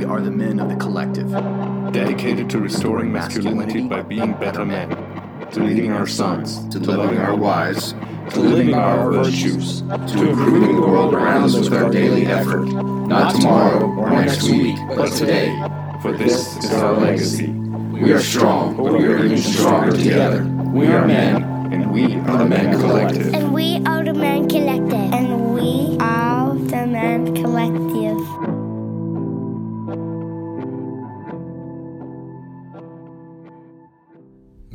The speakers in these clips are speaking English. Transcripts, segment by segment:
We are the men of the collective. dedicated to restoring masculinity by being better men, to leading our sons, to loving our wives, to living our virtues, to improving the world around us with our daily effort, not tomorrow or next week, but today. for this is our legacy. We are strong, but we are even stronger together. We are men, And we are the Men Collective. And we are the Men Collective.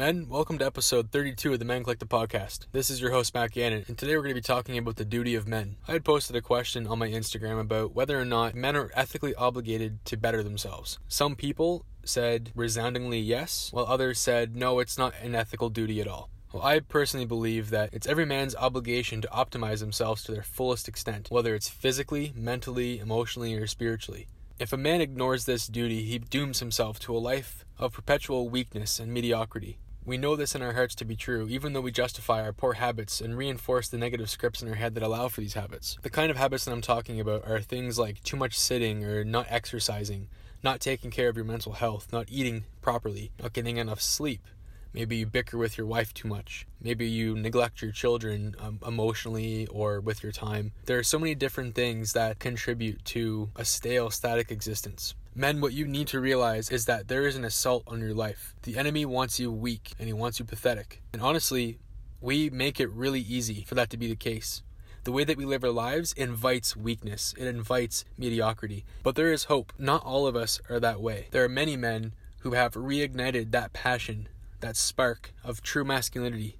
Men, welcome to episode 32 of the Men Collective podcast. This is your host, Matt Gannon, and today we're going to be talking about the duty of men. I had posted a question on my Instagram about whether or not men are ethically obligated to better themselves. Some people said resoundingly yes, while others said no, it's not an ethical duty at all. Well, I personally believe that it's every man's obligation to optimize themselves to their fullest extent, whether it's physically, mentally, emotionally, or spiritually. If a man ignores this duty, he dooms himself to a life of perpetual weakness and mediocrity. We know this in our hearts to be true, even though we justify our poor habits and reinforce the negative scripts in our head that allow for these habits. The kind of habits that I'm talking about are things like too much sitting or not exercising, not taking care of your mental health, not eating properly, not getting enough sleep. Maybe you bicker with your wife too much. Maybe you neglect your children um, emotionally or with your time. There are so many different things that contribute to a stale, static existence. Men, what you need to realize is that there is an assault on your life. The enemy wants you weak and he wants you pathetic. And honestly, we make it really easy for that to be the case. The way that we live our lives invites weakness, it invites mediocrity. But there is hope. Not all of us are that way. There are many men who have reignited that passion, that spark of true masculinity,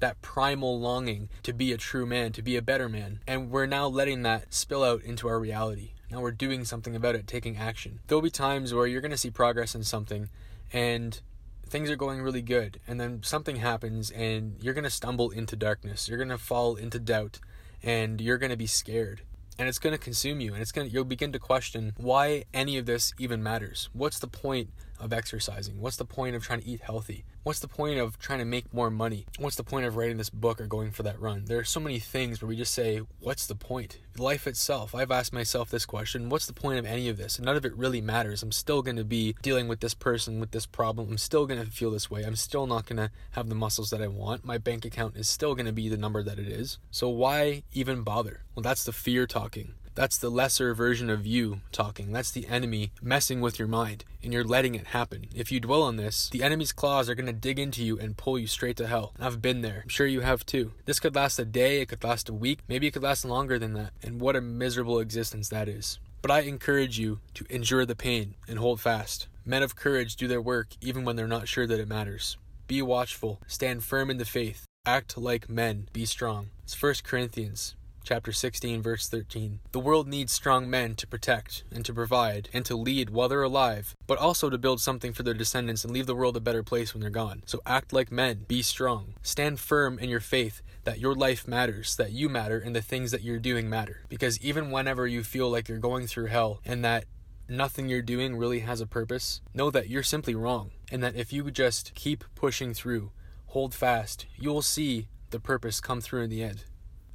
that primal longing to be a true man, to be a better man. And we're now letting that spill out into our reality. Now we're doing something about it, taking action. There'll be times where you're going to see progress in something and things are going really good, and then something happens and you're going to stumble into darkness. You're going to fall into doubt and you're going to be scared. And it's going to consume you, and it's going to, you'll begin to question why any of this even matters. What's the point of exercising? What's the point of trying to eat healthy? What's the point of trying to make more money? What's the point of writing this book or going for that run? There are so many things where we just say, What's the point? Life itself. I've asked myself this question What's the point of any of this? And none of it really matters. I'm still going to be dealing with this person, with this problem. I'm still going to feel this way. I'm still not going to have the muscles that I want. My bank account is still going to be the number that it is. So why even bother? Well, that's the fear talking. That's the lesser version of you talking. That's the enemy messing with your mind, and you're letting it happen. If you dwell on this, the enemy's claws are going to dig into you and pull you straight to hell. I've been there. I'm sure you have too. This could last a day, it could last a week, maybe it could last longer than that. And what a miserable existence that is. But I encourage you to endure the pain and hold fast. Men of courage do their work even when they're not sure that it matters. Be watchful, stand firm in the faith, act like men, be strong. It's 1 Corinthians chapter 16 verse 13 the world needs strong men to protect and to provide and to lead while they're alive but also to build something for their descendants and leave the world a better place when they're gone. So act like men. Be strong. Stand firm in your faith that your life matters that you matter and the things that you're doing matter. Because even whenever you feel like you're going through hell and that nothing you're doing really has a purpose know that you're simply wrong and that if you just keep pushing through hold fast you'll see the purpose come through in the end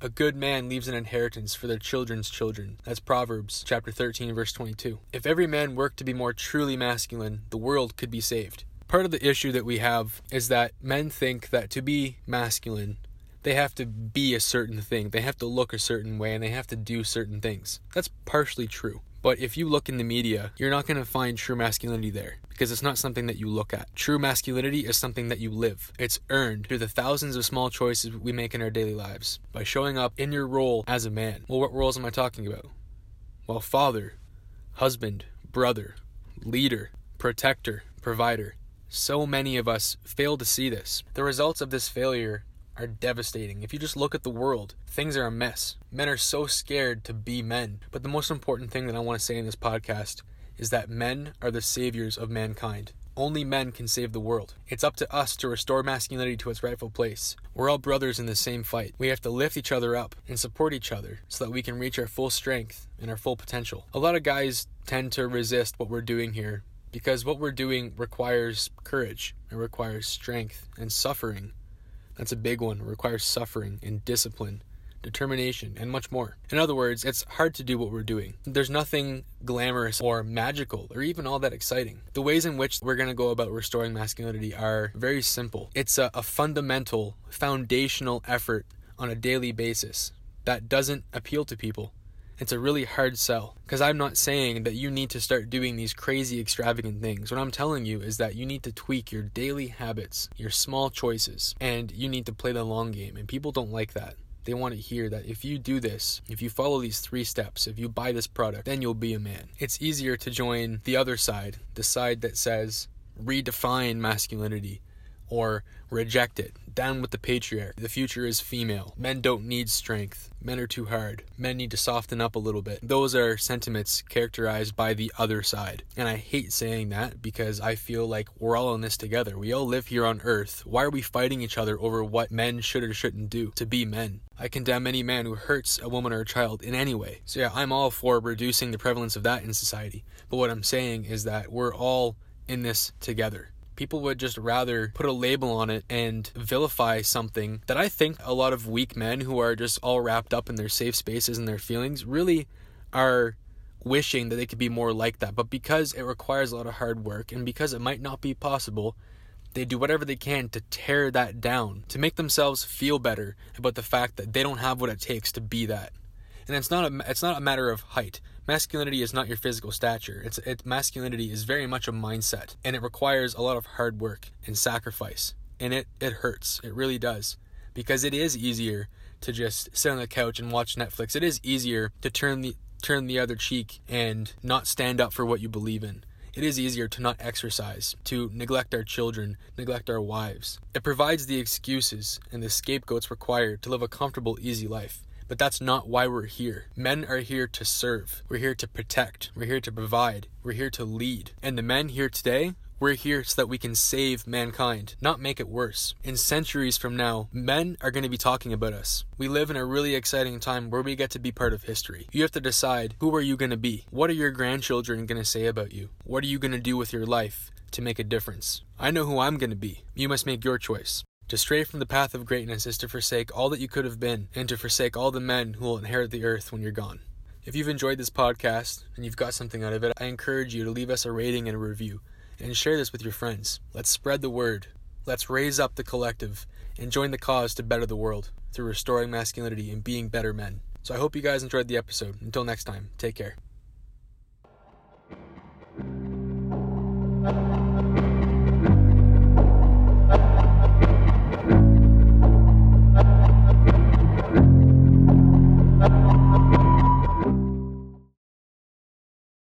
a good man leaves an inheritance for their children's children. That's Proverbs chapter 13 verse 22. If every man worked to be more truly masculine, the world could be saved. Part of the issue that we have is that men think that to be masculine, they have to be a certain thing. They have to look a certain way and they have to do certain things. That's partially true. But if you look in the media, you're not going to find true masculinity there because it's not something that you look at. True masculinity is something that you live. It's earned through the thousands of small choices we make in our daily lives by showing up in your role as a man. Well, what roles am I talking about? Well, father, husband, brother, leader, protector, provider. So many of us fail to see this. The results of this failure are devastating. If you just look at the world, things are a mess. Men are so scared to be men. But the most important thing that I want to say in this podcast is that men are the saviors of mankind. Only men can save the world. It's up to us to restore masculinity to its rightful place. We're all brothers in the same fight. We have to lift each other up and support each other so that we can reach our full strength and our full potential. A lot of guys tend to resist what we're doing here because what we're doing requires courage, it requires strength and suffering. That's a big one. It requires suffering and discipline determination, and much more. In other words, it's hard to do what we're doing. There's nothing glamorous or magical or even all that exciting. The ways in which we're going to go about restoring masculinity are very simple. It's a, a fundamental, foundational effort on a daily basis that doesn't appeal to people. It's a really hard sell because I'm not saying that you need to start doing these crazy, extravagant things. What I'm telling you is that you need to tweak your daily habits, your small choices, and you need to play the long game. And people don't like that. They want to hear that if you do this, if you follow these three steps, if you buy this product, then you'll be a man. It's easier to join the other side, the side that says redefine masculinity or reject it. Down with the patriarch. The future is female. Men don't need strength. Men are too hard. Men need to soften up a little bit. Those are sentiments characterized by the other side. And I hate saying that because I feel like we're all in this together. We all live here on earth. Why are we fighting each other over what men should or shouldn't do to be men? I condemn any man who hurts a woman or a child in any way. So, yeah, I'm all for reducing the prevalence of that in society. But what I'm saying is that we're all in this together people would just rather put a label on it and vilify something that I think a lot of weak men who are just all wrapped up in their safe spaces and their feelings really are wishing that they could be more like that. But because it requires a lot of hard work and because it might not be possible, they do whatever they can to tear that down, to make themselves feel better about the fact that they don't have what it takes to be that. And it's not a it's not a matter of height masculinity is not your physical stature. It's it, masculinity is very much a mindset, and it requires a lot of hard work and sacrifice. And it it hurts. It really does, because it is easier to just sit on the couch and watch Netflix. It is easier to turn the turn the other cheek and not stand up for what you believe in. It is easier to not exercise, to neglect our children, neglect our wives. It provides the excuses and the scapegoats required to live a comfortable, easy life. But that's not why we're here. Men are here to serve. We're here to protect. We're here to provide. We're here to lead. And the men here today, we're here so that we can save mankind, not make it worse. In centuries from now, men are going to be talking about us. We live in a really exciting time where we get to be part of history. You have to decide who are you going to be? What are your grandchildren going to say about you? What are you going to do with your life to make a difference? I know who I'm going to be. You must make your choice. To stray from the path of greatness is to forsake all that you could have been, and to forsake all the men who will inherit the earth when you're gone. If you've enjoyed this podcast and you've got something out of it, I encourage you to leave us a rating and a review, and share this with your friends. Let's spread the word. Let's raise up the collective and join the cause to better the world through restoring masculinity and being better men. So I hope you guys enjoyed the episode. Until next time, take care.